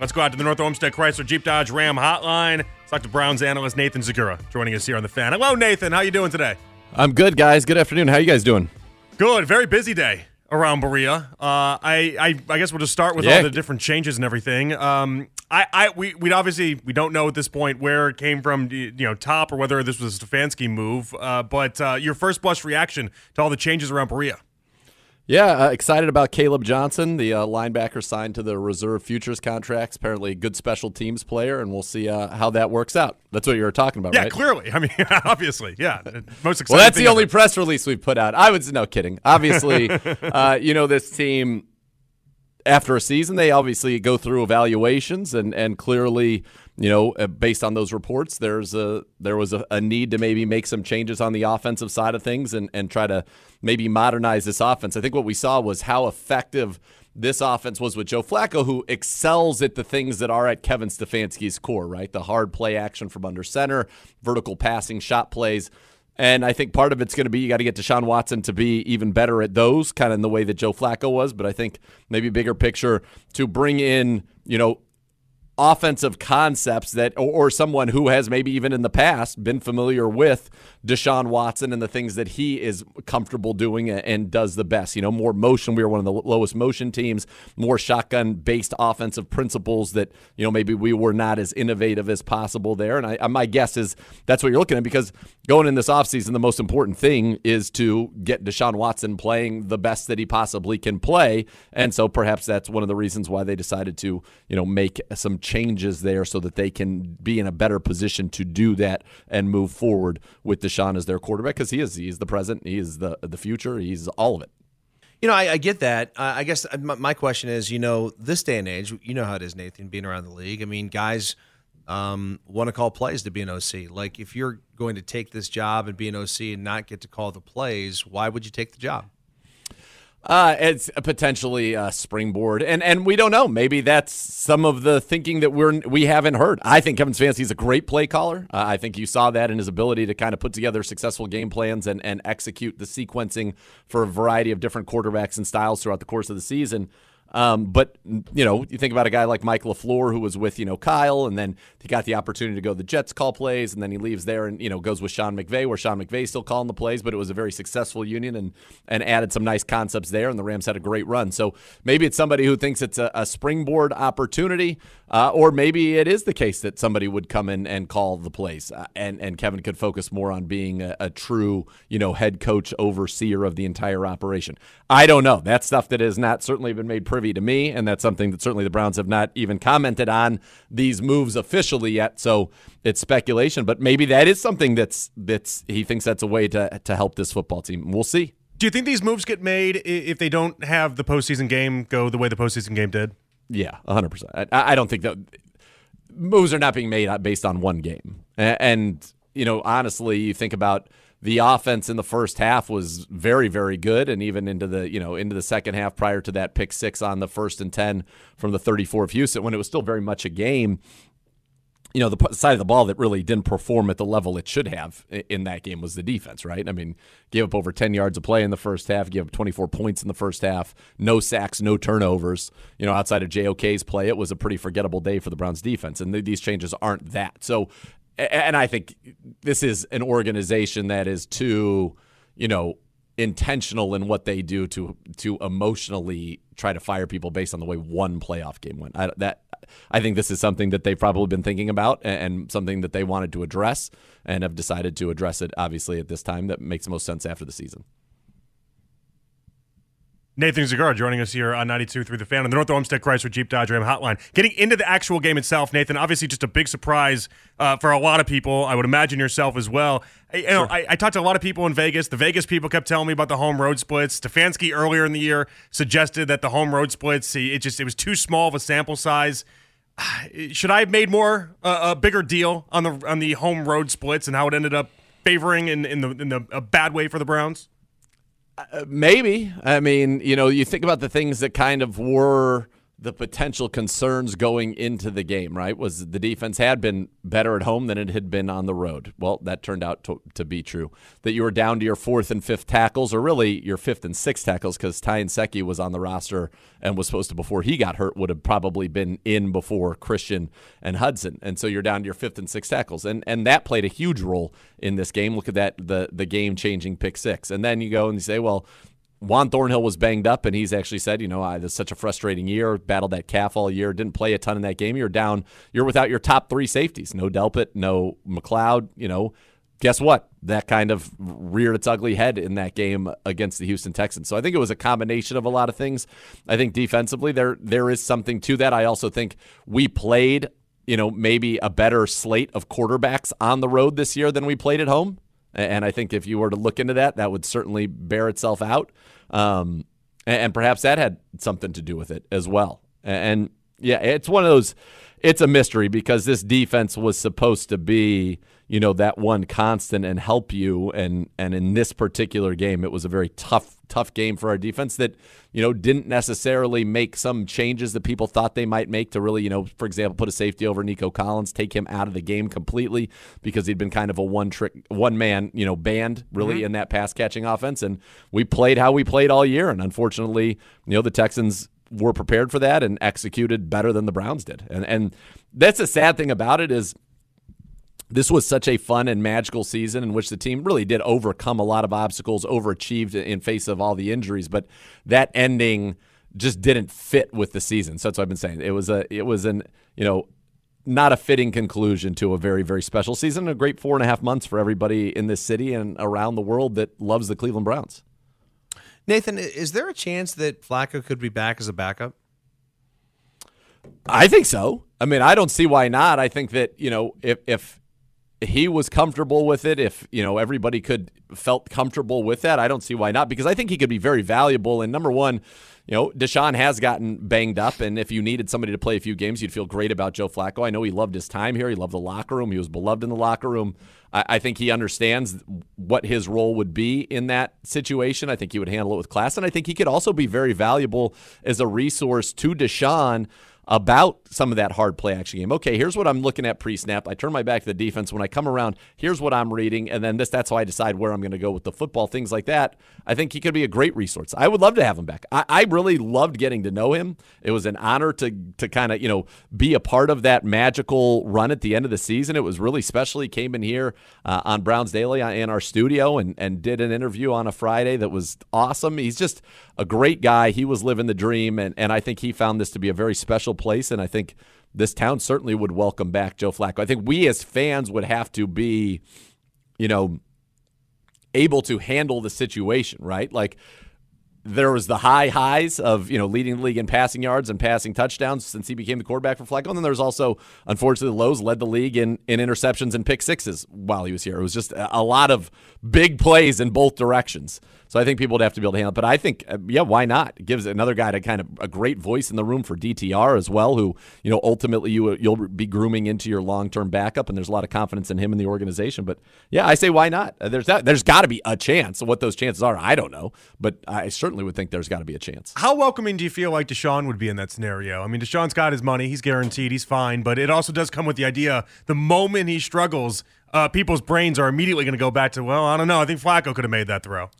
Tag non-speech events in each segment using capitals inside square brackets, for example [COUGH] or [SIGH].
Let's go out to the North Olmsted Chrysler Jeep Dodge Ram hotline. Let's talk to Browns analyst Nathan Zegura joining us here on the fan. Hello, Nathan. How you doing today? I'm good, guys. Good afternoon. How you guys doing? Good. Very busy day around Berea. Uh, I, I I guess we'll just start with Yeah. all the different changes and everything. Um, I, I we we obviously we don't know at this point where it came from, you know, top or whether this was a Stefanski move. Uh, but uh, your first blush reaction to all the changes around Berea. Yeah, uh, excited about Caleb Johnson, the uh, linebacker signed to the reserve futures contracts. Apparently, a good special teams player, and we'll see uh, how that works out. That's what you were talking about, right? Yeah, right? clearly. I mean, [LAUGHS] obviously, yeah. Most exciting. Well, that's the only ever. press release we've put out. I was no kidding. Obviously, [LAUGHS] uh, you know this team. After a season, they obviously go through evaluations, and and clearly, you know, uh, based on those reports, there's a there was a, a need to maybe make some changes on the offensive side of things, and and try to maybe modernize this offense. I think what we saw was how effective this offense was with Joe Flacco, who excels at the things that are at Kevin Stefanski's core, right? The hard play action from under center, vertical passing, shot plays. And I think part of it's going to be you got to get Deshaun Watson to be even better at those, kind of in the way that Joe Flacco was. But I think maybe bigger picture to bring in, you know, offensive concepts that, or, or someone who has maybe even in the past been familiar with Deshaun Watson and the things that he is comfortable doing and, does the best. You know, more motion. We were one of the lowest motion teams, more shotgun based offensive principles that, you know, maybe we were not as innovative as possible there. And I, my guess is that's what you're looking at because going in this offseason, the most important thing is to get Deshaun Watson playing the best that he possibly can play. And so perhaps that's one of the reasons why they decided to, you know, make some changes there so that they can be in a better position to do that and move forward with Deshaun as their quarterback because he is he's the present, he is the the future, he's all of it. You know, I, I get that. Uh, I guess my, my question is, you know, this day and age, you know how it is, Nathan, being around the league. I mean, guys um, want to call plays to be an OC. Like, if you're going to take this job and be an OC and not get to call the plays, why would you take the job? Uh, it's a potentially a springboard, and and we don't know. Maybe that's some of the thinking that we're we haven't heard. I think Kevin Stefanski is a great play caller. Uh, I think you saw that in his ability to kind of put together successful game plans and and execute the sequencing for a variety of different quarterbacks and styles throughout the course of the season. Um, but you know, you think about a guy like Mike LaFleur who was with you know Kyle, and then he got the opportunity to go to the Jets call plays, and then he leaves there and you know goes with Sean McVay, where Sean McVay's still calling the plays, but it was a very successful union and and added some nice concepts there, and the Rams had a great run. So maybe it's somebody who thinks it's a, a springboard opportunity, uh, or maybe it is the case that somebody would come in and call the plays, uh, and and Kevin could focus more on being a, a true you know head coach overseer of the entire operation. I don't know. That's stuff that has not certainly been made privy to me, and that's something that certainly the Browns have not even commented on these moves officially yet. So it's speculation, but maybe that is something that's that's he thinks that's a way to to help this football team. We'll see. Do you think these moves get made if they don't have the postseason game go the way the postseason game did? Yeah, 100%. I, I don't think that moves are not being made uh, based on one game. And, you know, honestly, you think about the offense in the first half was very, very good. And even into the, you know, into the second half prior to that pick six on the first and 10 from the 34 of Houston when it was still very much a game. You know, the side of the ball that really didn't perform at the level it should have in that game was the defense, right? I mean, gave up over 10 yards of play in the first half, gave up 24 points in the first half, no sacks, no turnovers. You know, outside of JOK's play, it was a pretty forgettable day for the Browns defense. And th- these changes aren't that. So, and I think this is an organization that is too, you know, intentional in what they do to to emotionally try to fire people based on the way one playoff game went. I, that I think this is something that they've probably been thinking about and, and something that they wanted to address and have decided to address it. Obviously, at this time, that makes the most sense after the season. Nathan Zegura joining us here on 92 through the fan on the North Olmsted Chrysler Jeep Dodge Ram hotline. Getting into the actual game itself, Nathan, obviously just a big surprise uh, for a lot of people. I would imagine yourself as well. I, you know, I, I, talked to a lot of people in Vegas. The Vegas people kept telling me about the home road splits. Stefanski earlier in the year suggested that the home road splits, it just it was too small of a sample size. [SIGHS] Should I have made more uh, a bigger deal on the on the home road splits and how it ended up favoring in, in the in the a bad way for the Browns? Uh, maybe. I mean, you know, you think about the things that kind of were the potential concerns going into the game, right? Was the defense had been better at home than it had been on the road. Well, that turned out to, to be true. That you were down to your fourth and fifth tackles, or really your fifth and sixth tackles, because Ty Nsekhe was on the roster and was supposed to, before he got hurt, would have probably been in before Christian and Hudson. And so you're down to your fifth and sixth tackles. And and that played a huge role in this game. Look at that, the, the game changing pick six. And then you go and you say, well, Juan Thornhill was banged up, and he's actually said, you know, I, this is such a frustrating year. Battled that calf all year, didn't play a ton in that game. You're down. You're without your top three safeties. No Delpit, no McLeod. You know, guess what? That kind of reared its ugly head in that game against the Houston Texans. So I think it was a combination of a lot of things. I think defensively there there is something to that. I also think we played, you know, maybe a better slate of quarterbacks on the road this year than we played at home. And I think if you were to look into that, that would certainly bear itself out. Um, and perhaps that had something to do with it as well. And yeah, it's one of those, it's a mystery because this defense was supposed to be you know that one constant and help you. And and in this particular game it was a very tough tough game for our defense that you know didn't necessarily make some changes that people thought they might make to really you know for example put a safety over Nico Collins take him out of the game completely because he'd been kind of a one trick one man you know band really mm-hmm. in that pass catching offense. And we played how we played all year. And unfortunately you know the Texans were prepared for that and executed better than the Browns did. And and that's the sad thing about it is this was such a fun and magical season in which the team really did overcome a lot of obstacles, overachieved in face of all the injuries, but that ending just didn't fit with the season. So that's what I've been saying. It was a it was an you know not a fitting conclusion to a very very special season. A great four and a half months for everybody in this city and around the world that loves the Cleveland Browns. Nathan, is there a chance that Flacco could be back as a backup? I think so. I mean, I don't see why not. I think that you know if if he was comfortable with it, if you know everybody could felt comfortable with that, I don't see why not. Because I think he could be very valuable. And number one, you know, Deshaun has gotten banged up, and if you needed somebody to play a few games, you'd feel great about Joe Flacco. I know he loved his time here. He loved the locker room. He was beloved in the locker room. I, I think he understands what his role would be in that situation. I think he would handle it with class, and I think he could also be very valuable as a resource to Deshaun about some of that hard play action game. Okay, here's what I'm looking at pre-snap. I turn my back to the defense. When I come around, here's what I'm reading, and then this that's how I decide where I'm going to go with the football, things like that. I think he could be a great resource. I would love to have him back. I, I really loved getting to know him. It was an honor to to kind of, you know, be a part of that magical run at the end of the season. It was really special. He came in here uh, on Browns Daily uh, in our studio and, and did an interview on a Friday that was awesome. He's just a great guy. He was living the dream, and, and I think he found this to be a very special place. And I think this town certainly would welcome back Joe Flacco. I think we as fans would have to be, you know, able to handle the situation, right? Like there was the high highs of you know leading the league in passing yards and passing touchdowns since he became the quarterback for Flacco. And then there's also unfortunately the lows led the league in in interceptions and pick sixes while he was here. It was just a lot of big plays in both directions. So I think people would have to be able to handle it. But I think, uh, yeah, why not? It gives another guy to kind of a great voice in the room for DTR as well, who, you know, ultimately you, you'll be grooming into your long term backup. And there's a lot of confidence in him in the organization. But yeah, I say, why not? Uh, there's that, there's got to be a chance. What those chances are, I don't know. But I certainly would think there's got to be a chance. How welcoming do you feel like Deshaun would be in that scenario? I mean, Deshaun's got his money, he's guaranteed, he's fine. But it also does come with the idea the moment he struggles, uh, people's brains are immediately going to go back to, well, I don't know. I think Flacco could have made that throw.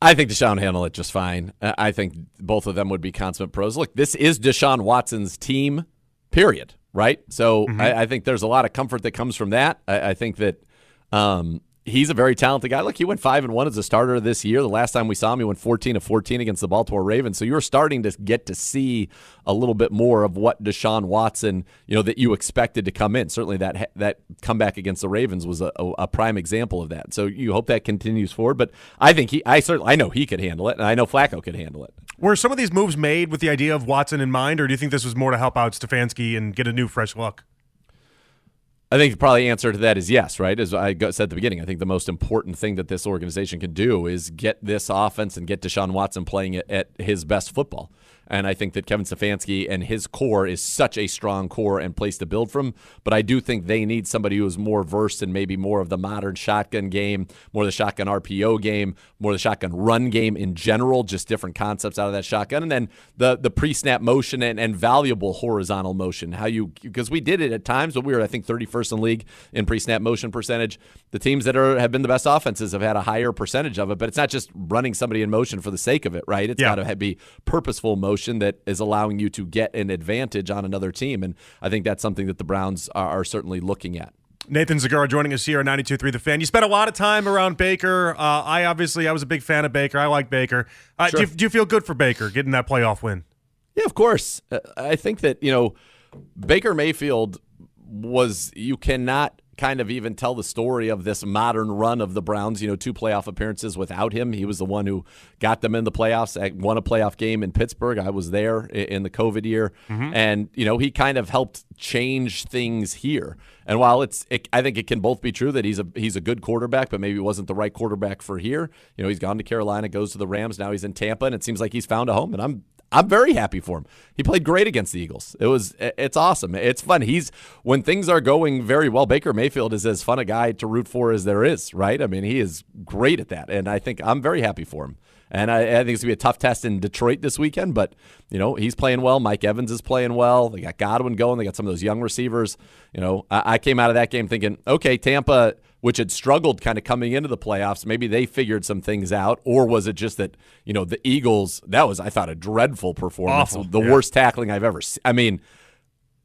I think Deshaun handled it just fine. I think both of them would be consummate pros. Look, this is Deshaun Watson's team, period. Right? So mm-hmm. I, I, think there's a lot of comfort that comes from that. I, I think that, um, he's a very talented guy. Look, he went five and one as a starter this year. The last time we saw him, he went fourteen to fourteen against the Baltimore Ravens. So you're starting to get to see a little bit more of what Deshaun Watson, you know, that you expected to come in. Certainly that that comeback against the Ravens was a, a, a prime example of that. So you hope that continues forward. But I think he, I certainly, I know he could handle it, and I know Flacco could handle it. Were some of these moves made with the idea of Watson in mind, or do you think this was more to help out Stefanski and get a new, fresh look? I think the probably answer to that is yes, right? As I said at the beginning, I think the most important thing that this organization can do is get this offense and get Deshaun Watson playing at his best football. And I think that Kevin Stefanski and his core is such a strong core and place to build from. But I do think they need somebody who is more versed in maybe more of the modern shotgun game, more of the shotgun RPO game, more of the shotgun run game in general, just different concepts out of that shotgun. And then the the pre snap motion and, and valuable horizontal motion. How you because we did it at times, but we were I think 31st in league in pre snap motion percentage. The teams that are have been the best offenses have had a higher percentage of it, but it's not just running somebody in motion for the sake of it, right? It's Yeah. got to be purposeful motion that is allowing you to get an advantage on another team. And I think that's something that the Browns are, are certainly looking at. Nathan Zegura joining us here on 92.3 The Fan. You spent a lot of time around Baker. Uh, I obviously, I was a big fan of Baker. I like Baker. Uh, do, you, do you feel good for Baker getting that playoff win? Yeah, of course. Uh, I think that, you know, Baker Mayfield was, you cannot kind of even tell the story of this modern run of the Browns, you know, two playoff appearances without him. He was the one who got them in the playoffs, won a playoff game in Pittsburgh. I was there in the COVID year. Mm-hmm. And, you know, he kind of helped change things here. And while it's, it, I think it can both be true that he's a he's a good quarterback, but maybe wasn't the right quarterback for here. You know, he's gone to Carolina, goes to the Rams, now he's in Tampa, and it seems like he's found a home. And I'm I'm very happy for him. He played great against the Eagles. It was it's awesome. It's fun. He's when things are going very well. Baker Mayfield is as fun a guy to root for as there is, right? I mean, he is great at that, and I think I'm very happy for him. And I, I think it's gonna be a tough test in Detroit this weekend, but you know he's playing well. Mike Evans is playing well. They got Godwin going. They got some of those young receivers. You know, I, I came out of that game thinking, okay, Tampa which had struggled kind of coming into the playoffs. Maybe they figured some things out, or was it just that you know the Eagles? That was I thought a dreadful performance, Awful, the yeah. worst tackling I've ever seen. I mean,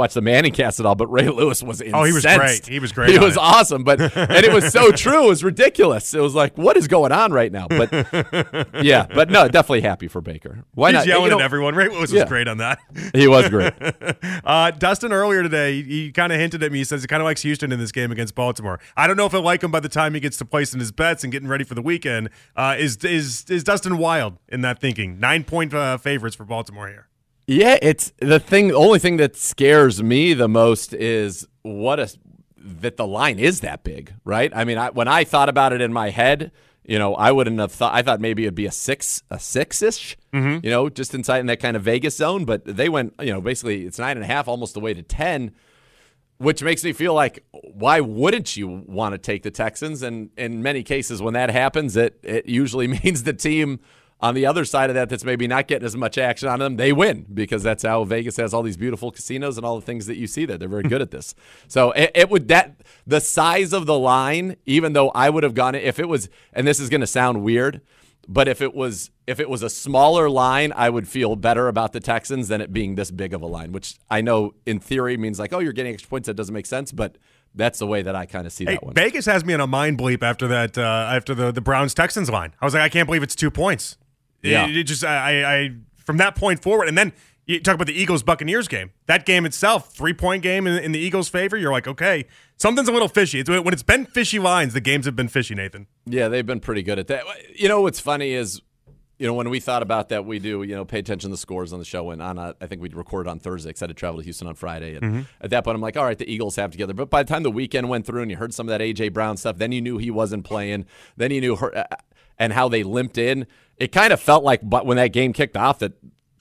Watch the ManningCast at all, but Ray Lewis was incensed. Oh, he was great. He was great He was it. awesome, but and it was so [LAUGHS] true. It was ridiculous. It was like, what is going on right now? But yeah, but no, definitely happy for Baker. Why He's not? yelling You know, at everyone. Ray Lewis was Yeah. great on that. He was great. [LAUGHS] uh, Dustin earlier today, he, he kind of hinted at me. He says he kind of likes Houston in this game against Baltimore. I don't know if he'll like him by the time he gets to placing his bets and getting ready for the weekend. Uh, is is is Dustin wild in that thinking? Nine point uh, favorites for Baltimore here. Yeah, it's the thing. The only thing that scares me the most is what a that the line is that big, right? I mean, I, when I thought about it in my head, you know, I wouldn't have thought. I thought maybe it'd be a six, a six ish, mm-hmm. you know, just inside in that kind of Vegas zone. But they went, you know, basically it's nine and a half, almost the way to ten. Which makes me feel like, why wouldn't you want to take the Texans? And in many cases, when that happens, it it usually [LAUGHS] means the team on the other side of that, that's maybe not getting as much action on them, they win because that's how Vegas has all these beautiful casinos and all the things that you see there. They're very good at this. [LAUGHS] So it, it would that the size of the line, even though I would have gone if it was, and this is going to sound weird, but if it was if it was a smaller line, I would feel better about the Texans than it being this big of a line, which I know in theory means like, oh, you're getting extra points. That doesn't make sense, but that's the way that I kind of see Hey, that one. Vegas has me in a mind bleep after that. Uh, after the the Browns Texans line, I was like, I can't believe it's two points. It- Yeah. it, just I, I from that point forward, and then you talk about the Eagles Buccaneers game. That game itself, three point game in, in the Eagles' favor. You're like, okay, something's a little fishy. It's, when it's been fishy lines, the games have been fishy. Nathan. Yeah, they've been pretty good at that. You know what's funny is, you know, when we thought about that, we do, you know, pay attention to the scores on the show. And on, a, I think we recorded on Thursday because I had to travel to Houston on Friday. And at that point, I'm like, all right, the Eagles have together. But by the time the weekend went through and you heard some of that AJ Brown stuff, then you knew he wasn't playing. Then you knew her uh, and how they limped in. It kind of felt like, but when that game kicked off, that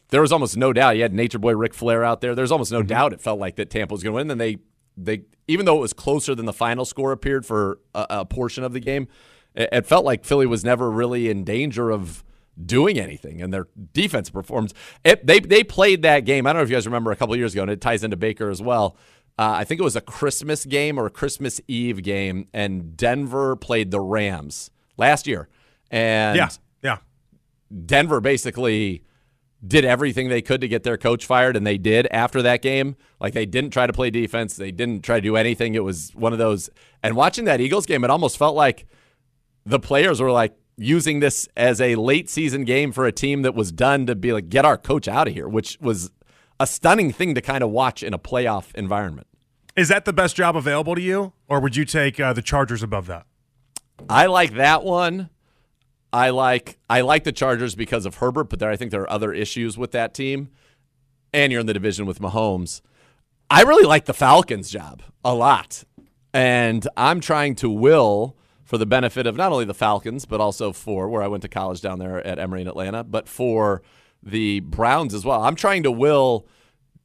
there was almost no doubt. You had Nature Boy Ric Flair out there. There's almost no doubt. It felt like that Tampa was going to win. And they, they, even though it was closer than the final score appeared for a, a portion of the game, it, it felt like Philly was never really in danger of doing anything, and their defense performs. It, they they played that game. I don't know if you guys remember a couple years ago, and it ties into Baker as well. Uh, I think it was a Christmas game or a Christmas Eve game, and Denver played the Rams last year, and Yeah, yeah. Denver basically did everything they could to get their coach fired, and they did after that game. Like they didn't try to play defense, they didn't try to do anything. It was one of those. And watching that Eagles game, it almost felt like the players were like using this as a late season game for a team that was done to be like get our coach out of here, which was a stunning thing to kind of watch in a playoff environment. Is that the best job available to you, or would you take uh, the Chargers above that? I like that one. I like I like the Chargers because of Herbert, but there I think there are other issues with that team. And you're in the division with Mahomes. I really like the Falcons job a lot. And I'm trying to will for the benefit of not only the Falcons, but also for where I went to college down there at Emory in Atlanta, but for the Browns as well. I'm trying to will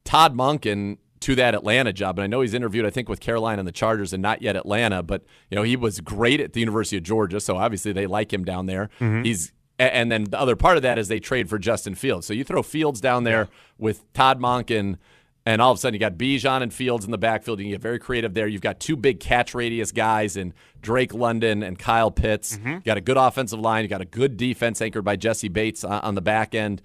Todd Monken to that Atlanta job. And I know he's interviewed, I think, with Carolina and the Chargers and not yet Atlanta, but you know, he was great at the University of Georgia, so obviously they like him down there. Mm-hmm. He's and then the other part of that is they trade for Justin Fields. So you throw Fields down there with Todd Monken, and all of a sudden you got Bijan and Fields in the backfield. You can get very creative there. You've got two big catch radius guys in Drake London and Kyle Pitts. Mm-hmm. You got a good offensive line. You got a good defense anchored by Jessie Bates on on the back end.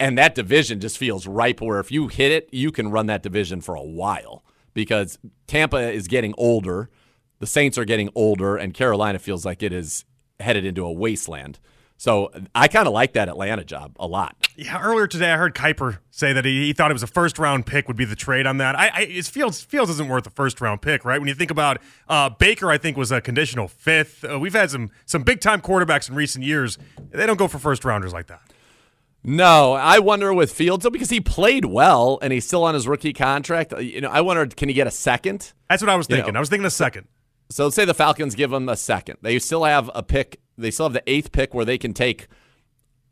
And that division just feels ripe where if you hit it, you can run that division for a while because Tampa is getting older, the Saints are getting older, and Carolina feels like it is headed into a wasteland. So I kind of like that Atlanta job a lot. Yeah, earlier today I heard Kiper say that he, he thought it was a first round pick would be the trade on that. I, I Fields Fields isn't worth a first round pick, right? When you think about uh, Baker, I think was a conditional fifth. Uh, we've had some some big time quarterbacks in recent years. They don't go for first rounders like that. No, I wonder with Fields though, because he played well and he's still on his rookie contract. uh, You know, I wonder can he get a second? That's what I was You thinking. know. I was thinking a second. So let's say the Falcons give him a second. They still have a pick. They still have the eighth pick where they can take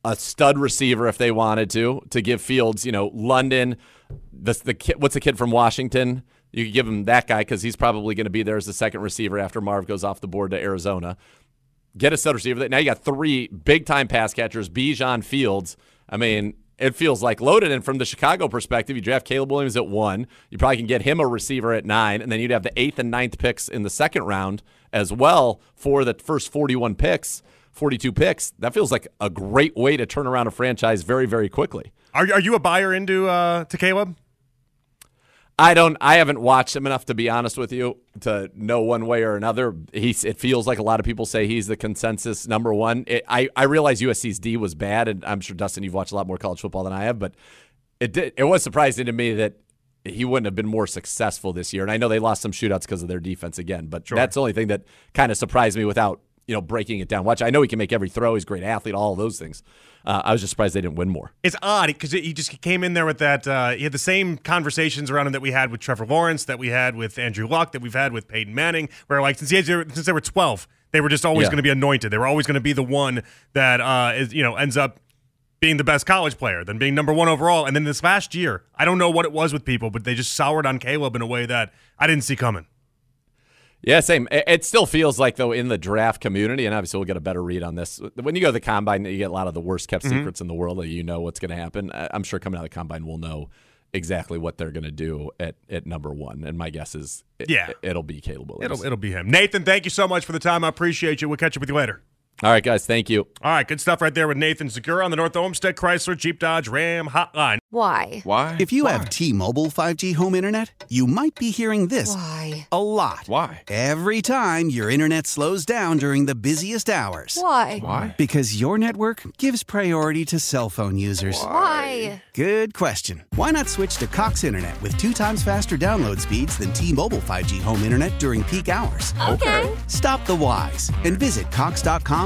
a stud receiver if they wanted to to give Fields. You know, London. The the kid, what's the kid from Washington? You could give him that guy because he's probably going to be there as the second receiver after Marv goes off the board to Arizona. Get a stud receiver. Now you got three big time pass catchers. Bijan Fields. I mean, it feels like loaded. And from the Chicago perspective, you draft Caleb Williams at one. You probably can get him a receiver at nine, and then you'd have the eighth and ninth picks in the second round as well for the first 41 picks, 42 picks. That feels like a great way to turn around a franchise very, very quickly. Are, are you a buyer into uh, to Caleb? I don't. I haven't watched him enough to be honest with you to know one way or another. He's. It feels like a lot of people say he's the consensus number one. It, I I realize USC's D was bad, and I'm sure Dustin, you've watched a lot more college football than I have, but it did. It was surprising to me that he wouldn't have been more successful this year. And I know they lost some shootouts because of their defense again, but that's the only thing that kind of surprised me without you know breaking it down. Watch. I know he can make every throw. He's a great athlete. All of those things. Uh, I was just surprised they didn't win more. It's odd because he just came in there with that. Uh, he had the same conversations around him that we had with Trevor Lawrence, that we had with Andrew Luck, that we've had with Peyton Manning. Where like since, he had, since they were twelve, they were just always Yeah. going to be anointed. They were always going to be the one that uh, is you know ends up being the best college player, then being number one overall. And then this last year, I don't know what it was with people, but they just soured on Caleb in a way that I didn't see coming. Yeah, same. It, it still feels like though in the draft community, and obviously we'll get a better read on this. When you go to the combine, you get a lot of the worst kept Mm-hmm. secrets in the world. That you know what's going to happen. I'm sure coming out of the combine, we'll know exactly what they're going to do at, at number one. And my guess is, it, Yeah. it'll be Caleb Williams. It'll it'll be him. Nathan, thank you so much for the time. I appreciate you. We'll catch up with you later. All right, guys. Thank you. All right, good stuff right there with Nathan Zegura on the North Olmsted Chrysler Jeep Dodge Ram Hotline. Why? Why? If you have T-Mobile 5G home internet, you might be hearing this Why? a lot. Why? Every time your internet slows down during the busiest hours. Why? Why? Because your network gives priority to cell phone users. Why? Good question. Why not switch to Cox Internet with two times faster download speeds than T-Mobile 5G home internet during peak hours? Okay. Stop the whys and visit cox.com